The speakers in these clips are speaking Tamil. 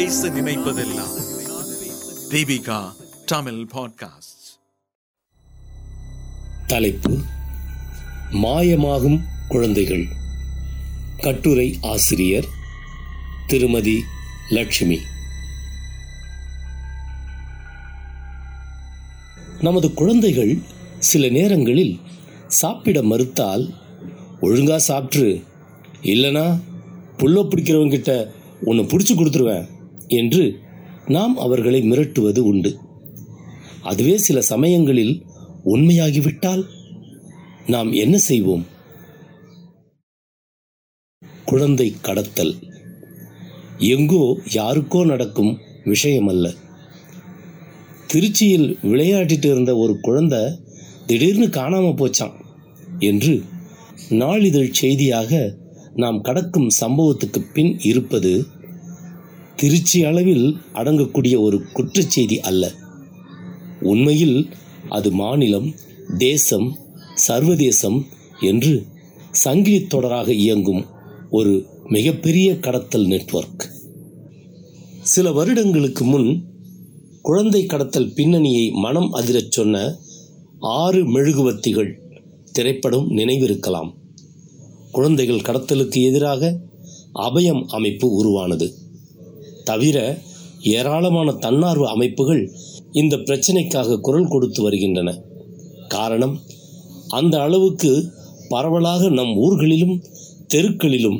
பேச நினைப்பதெல்லாம். தீபிகா தமிழ் பாட்காஸ்ட் தலைப்பு மாயமாகும் குழந்தைகள். கட்டுரை ஆசிரியர் திருமதி லட்சுமி. நமது குழந்தைகள் சில நேரங்களில் சாப்பிட மறுத்தால் ஒழுங்கா சாப்பிட்ரு. இல்லைனா புல்ல பிடிக்கிறவங்கிட்ட உன்னை பிடிச்சி கொடுத்துருவேன். என்று நாம் அவர்களை மிரட்டுவது உண்டு. அதுவே சில சமயங்களில் உண்மையாகிவிட்டால் நாம் என்ன செய்வோம்? குழந்தை கடத்தல். எங்கோ யாருக்கோ நடக்கும் விஷயமல்ல. திருச்சியில் விளையாடிட்டு இருந்த ஒரு குழந்தை திடீர்னு காணாம போச்சான் என்று நாளிதழ் செய்தியாக நாம் கடக்கும் சம்பவத்துக்கு பின் இருப்பது திருச்சி அளவில் அடங்கக்கூடிய ஒரு குற்றச்செய்தி அல்ல. உண்மையில் அது மாநிலம் தேசம் சர்வதேசம் என்று சங்கிலி தொடராக இயங்கும் ஒரு மிகப்பெரிய கடத்தல் நெட்வொர்க். சில வருடங்களுக்கு முன் குழந்தை கடத்தல் பின்னணியை மனம் அதிரச் சொன்ன ஆறு மெழுகுவர்த்திகள் திரைப்படம் நினைவிருக்கலாம். குழந்தைகள் கடத்தலுக்கு எதிராக அபயம் அமைப்பு உருவானது. தவிர ஏராளமான தன்னார்வ அமைப்புகள் இந்த பிரச்சனைக்காக குரல் கொடுத்து வருகின்றன. காரணம் அந்த அளவுக்கு பரவலாக நம் ஊர்களிலும் தெருக்களிலும்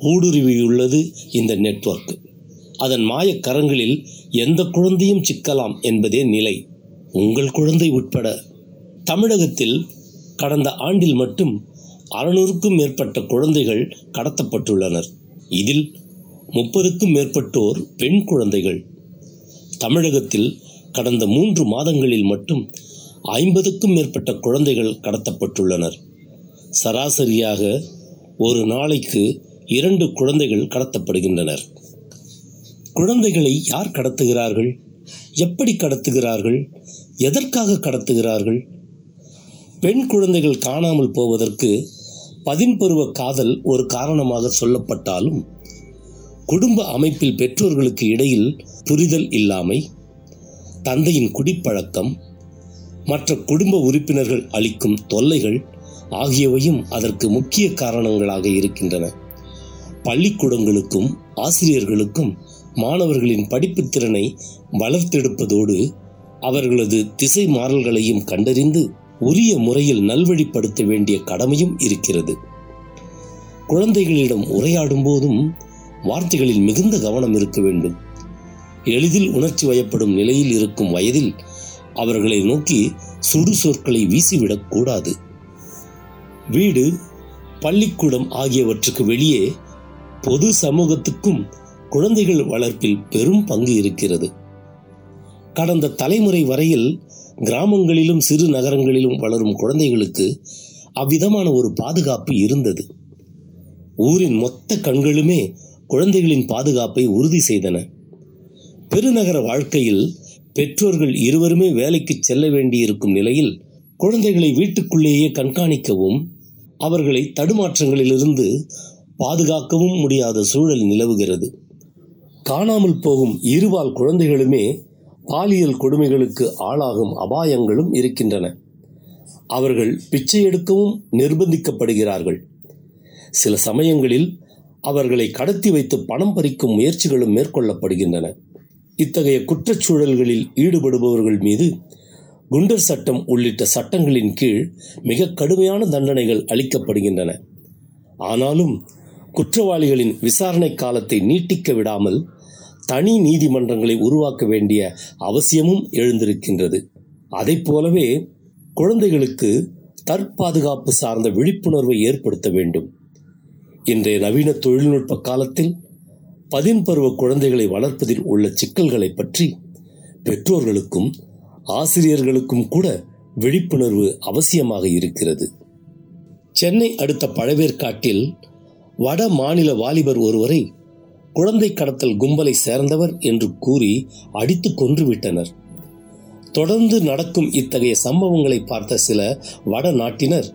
ஊடுருவியுள்ளது இந்த நெட்வொர்க். அதன் மாயக்கரங்களில் எந்த குழந்தையும் சிக்கலாம் என்பதே நிலை. உங்கள் குழந்தை உட்பட தமிழகத்தில் கடந்த ஆண்டில் மட்டும் அறநூறுக்கும் மேற்பட்ட குழந்தைகள் கடத்தப்பட்டுள்ளனர். இதில் முப்பதுக்கும் மேற்பட்டோர் பெண் குழந்தைகள். தமிழகத்தில் கடந்த மூன்று மாதங்களில் மட்டும் ஐம்பதுக்கும் மேற்பட்ட குழந்தைகள் கடத்தப்பட்டுள்ளனர். சராசரியாக ஒரு நாளைக்கு இரண்டு குழந்தைகள் கடத்தப்படுகின்றனர். குழந்தைகளை யார் கடத்துகிறார்கள்? எப்படி கடத்துகிறார்கள்? எதற்காக கடத்துகிறார்கள்? பெண் குழந்தைகள் காணாமல் போவதற்கு பதின்பருவ காதல் ஒரு காரணமாக சொல்லப்பட்டாலும் குடும்ப அமைப்பில் பெற்றோர்களுக்கு இடையில் புரிதல் இல்லாமை தந்தையின் குடிப்பழக்கம் மற்ற குடும்ப உறுப்பினர்கள் அளிக்கும் தொல்லைகள் ஆகியவையும் அதற்கு முக்கிய காரணங்களாக இருக்கின்றன. பள்ளிக்கூடங்களுக்கும் ஆசிரியர்களுக்கும் மாணவர்களின் படிப்பு திறனை வளர்த்தெடுப்பதோடு அவர்களது திசை மாறல்களையும் கண்டறிந்து உரிய முறையில் நல்வழிப்படுத்த வேண்டிய கடமையும் இருக்கிறது. குழந்தைகளிடம் உரையாடும் போதும் வார்த்தைகளில் மிகுந்த கவனம் இருக்க வேண்டும். எளிதில் உணர்ச்சி வயப்படும் நிலையில் இருக்கும் வயதில் அவர்களை நோக்கி சுடு சொற்களை வீசிவிடக்கூடாது வீடு பள்ளிக்கூடம் ஆகியவற்றுக்கு வெளியே பொது சமூகத்துக்கும் குழந்தைகள் வளர்ப்பில் பெரும் பங்கு இருக்கிறது. கடந்த தலைமுறை வரையில் கிராமங்களிலும் சிறு நகரங்களிலும் வளரும் குழந்தைகளுக்கு அவ்விதமான ஒரு பாதுகாப்பு இருந்தது. ஊரின் மொத்த கண்களுமே குழந்தைகளின் பாதுகாப்பை உறுதி செய்தன. பெருநகர வாழ்க்கையில் பெற்றோர்கள் இருவருமே வேலைக்கு செல்ல வேண்டியிருக்கும் நிலையில் குழந்தைகளை வீட்டுக்குள்ளேயே கண்காணிக்கவும் அவர்களை தடுமாற்றங்களிலிருந்து பாதுகாக்கவும் முடியாத சூழல் நிலவுகிறது. காணாமல் போகும் இருபால் குழந்தைகளுமே பாலியல் கொடுமைகளுக்கு ஆளாகும் அபாயங்களும் இருக்கின்றன. அவர்கள் பிச்சை எடுக்கவும் நிர்பந்திக்கப்படுகிறார்கள். சில சமயங்களில் அவர்களை கடத்தி வைத்து பணம் பறிக்கும் முயற்சிகளும் மேற்கொள்ளப்படுகின்றன. இத்தகைய குற்றச்சூழல்களில் ஈடுபடுபவர்கள் மீது குண்டர் சட்டம் உள்ளிட்ட சட்டங்களின் கீழ் மிக கடுமையான தண்டனைகள் அளிக்கப்படுகின்றன. ஆனாலும் குற்றவாளிகளின் விசாரணை காலத்தை நீட்டிக்க விடாமல் தனி நீதிமன்றங்களை உருவாக்க வேண்டிய அவசியமும் எழுந்திருக்கின்றது. அதை போலவே குழந்தைகளுக்கு தற்பாதுகாப்பு சார்ந்த விழிப்புணர்வை ஏற்படுத்த வேண்டும். இன்றைய நவீன தொழில்நுட்ப காலத்தில் பதின்பருவ குழந்தைகளை வளர்ப்பதில் உள்ள சிக்கல்களை பற்றி பெற்றோர்களுக்கும் ஆசிரியர்களுக்கும் கூட விழிப்புணர்வு அவசியமாக இருக்கிறது. சென்னை அடுத்த பழவேற்காட்டில் வட மாநில வாலிபர் ஒருவரை குழந்தை கடத்தல் கும்பலை சேர்ந்தவர் என்று கூறி அடித்து கொன்றுவிட்டனர். தொடர்ந்து நடக்கும் இத்தகைய சம்பவங்களை பார்த்த சில வட நாட்டினர்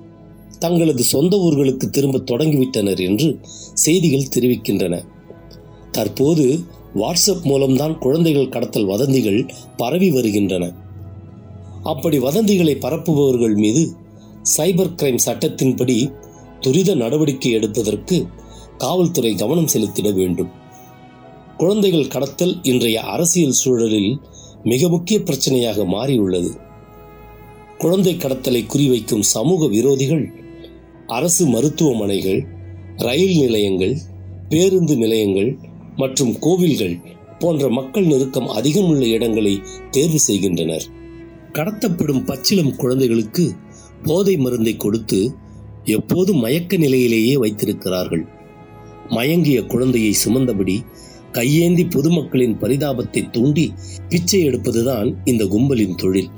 தங்களது சொந்த ஊர்களுக்கு திரும்ப தொடங்கிவிட்டனர் என்று செய்திகள் தெரிவிக்கின்றன. தற்போது வாட்ஸ்அப் மூலம்தான் குழந்தைகள் கடத்தல் வதந்திகள் பரவி வருகின்றன. அப்படி வதந்திகளை பரப்புபவர்கள் மீது சைபர் கிரைம் சட்டத்தின்படி துரித நடவடிக்கை எடுப்பதற்கு காவல்துறை கவனம் செலுத்திட வேண்டும். குழந்தைகள் கடத்தல் இன்றைய அரசியல் சூழலில் மிக முக்கிய பிரச்சனையாக மாறியுள்ளது. குழந்தை கடத்தலை குறிவைக்கும் சமூக விரோதிகள் அரசு மருத்துவமனைகள் ரயில் நிலையங்கள் பேருந்து நிலையங்கள் மற்றும் கோவில்கள் போன்ற மக்கள் நெருக்கம் அதிகம் உள்ள இடங்களை தேர்வு செய்கின்றனர். கடத்தப்படும் பச்சிலம் குழந்தைகளுக்கு போதை மருந்தை கொடுத்து எப்போதும் மயக்க நிலையிலேயே வைத்திருக்கிறார்கள். மயங்கிய குழந்தையை சுமந்தபடி கையேந்தி பொதுமக்களின் பரிதாபத்தை தூண்டி பிச்சை எடுப்பதுதான் இந்த கும்பலின் தொழில்.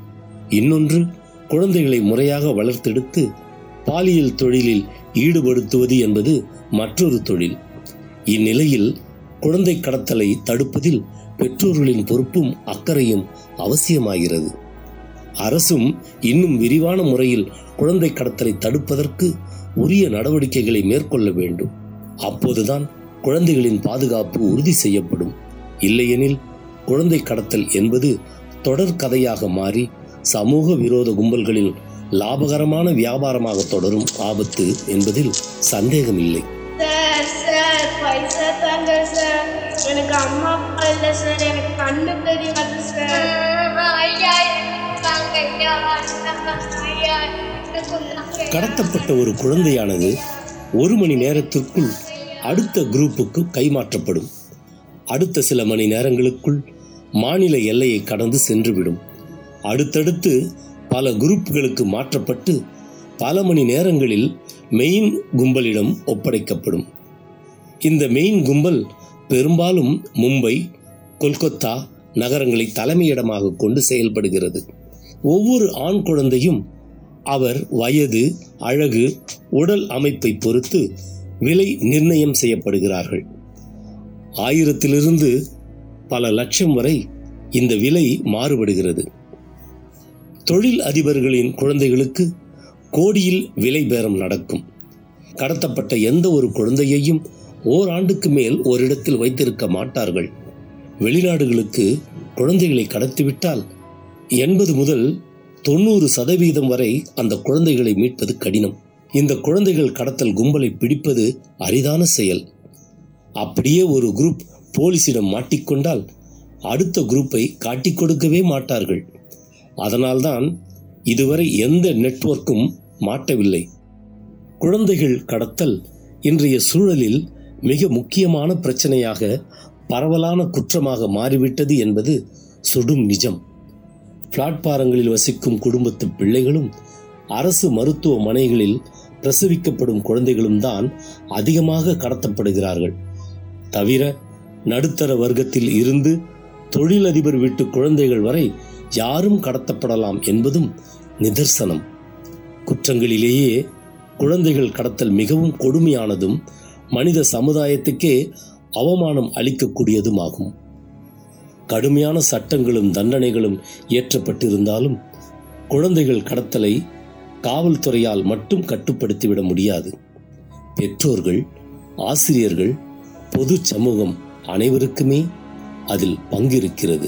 இன்னொன்று குழந்தைகளை முறையாக வளர்த்தெடுத்து பாலியல் தொழிலில் ஈடுபடுத்துவது என்பது மற்றொரு தொழில். இந்நிலையில் குழந்தை கடத்தலை தடுப்பதில் பெற்றோர்களின் பொறுப்பும் அக்கறையும் அவசியமாகிறது. அரசும் இன்னும் விரிவான முறையில் குழந்தை கடத்தலை தடுப்பதற்கு உரிய நடவடிக்கைகளை மேற்கொள்ள வேண்டும். அப்போதுதான் குழந்தைகளின் பாதுகாப்பு உறுதி செய்யப்படும். இல்லையெனில் குழந்தை கடத்தல் என்பது தொடர் கதையாக மாறி சமூக விரோத கும்பல்களின் லாபகரமான வியாபாரமாக தொடரும் ஆபத்து என்பதில் சந்தேகமில்லை. சார் சார் பைசா தாங்க சார். எனக்கு அம்மா அப்பா இல்லை சார். எனக்கு கண்ணு தெரியாது சார். ஐயா தாங்க ஐயா ஐயா கடத்தப்பட்ட ஒரு குழந்தையானது ஒரு மணி நேரத்திற்குள் அடுத்த குரூப்புக்கு கைமாற்றப்படும். அடுத்த சில மணி நேரங்களுக்குள் மாநில எல்லையை கடந்து சென்றுவிடும். அடுத்தடுத்து பல குரூப்களுக்கு மாற்றப்பட்டு பல மணி நேரங்களில் மெயின் கும்பலிடம் ஒப்படைக்கப்படும். இந்த மெயின் கும்பல் பெரும்பாலும் மும்பை கொல்கத்தா நகரங்களை தலைமையிடமாக கொண்டு செயல்படுகிறது. ஒவ்வொரு ஆண் குழந்தையும் அவர் வயது அழகு உடல் அமைப்பை பொறுத்து விலை நிர்ணயம் செய்யப்படுகிறார்கள். ஆயிரத்திலிருந்து பல லட்சம் வரை இந்த விலை மாறுபடுகிறது. தொழில் அதிபர்களின் குழந்தைகளுக்கு கோடியில் விலை பேரம் நடக்கும். கடத்தப்பட்ட எந்த ஒரு குழந்தையையும் ஓராண்டுக்கு மேல் ஓரிடத்தில் வைத்திருக்க மாட்டார்கள். வெளிநாடுகளுக்கு குழந்தைகளை கடத்திவிட்டால் எண்பது முதல் தொண்ணூறு சதவீதம் வரை அந்த குழந்தைகளை மீட்பது கடினம். இந்த குழந்தைகள் கடத்தல் கும்பலை பிடிப்பது அரிதான செயல். அப்படியே ஒரு குரூப் போலீசிடம் மாட்டிக்கொண்டால் அடுத்த குரூப்பை காட்டிக் கொடுக்கவே மாட்டார்கள். அதனால்தான் இதுவரை எந்த நெட்வொர்க்கும் மாட்டவில்லை. குழந்தைகள் கடத்தல் இன்றைய சூழலில் மிக முக்கியமான பிரச்சனையாக பரவலான குற்றமாக மாறிவிட்டது என்பது சுடும் நிஜம். பிளாட்பாரங்களில் வசிக்கும் குடும்பத்து பிள்ளைகளும் அரசு மருத்துவமனைகளில் பிரசவிக்கப்படும் குழந்தைகளும் தான் அதிகமாக கடத்தப்படுகிறார்கள். தவிர நடுத்தர வர்க்கத்தில் இருந்து தொழிலதிபர் வீட்டு குழந்தைகள் வரை யாரும் கடத்தப்படலாம் என்பதும் நிதர்சனம். குற்றங்களிலேயே குழந்தைகள் கடத்தல் மிகவும் கொடுமையானதும் மனித சமுதாயத்துக்கே அவமானம் அளிக்கக்கூடியதும் ஆகும் கடுமையான சட்டங்களும் தண்டனைகளும் இயற்றப்பட்டிருந்தாலும் குழந்தைகள் கடத்தலை காவல்துறையால் மட்டும் கட்டுப்படுத்திவிட முடியாது. பெற்றோர்கள் ஆசிரியர்கள் பொது சமூகம் அனைவருக்குமே அதில் பங்கிருக்கிறது.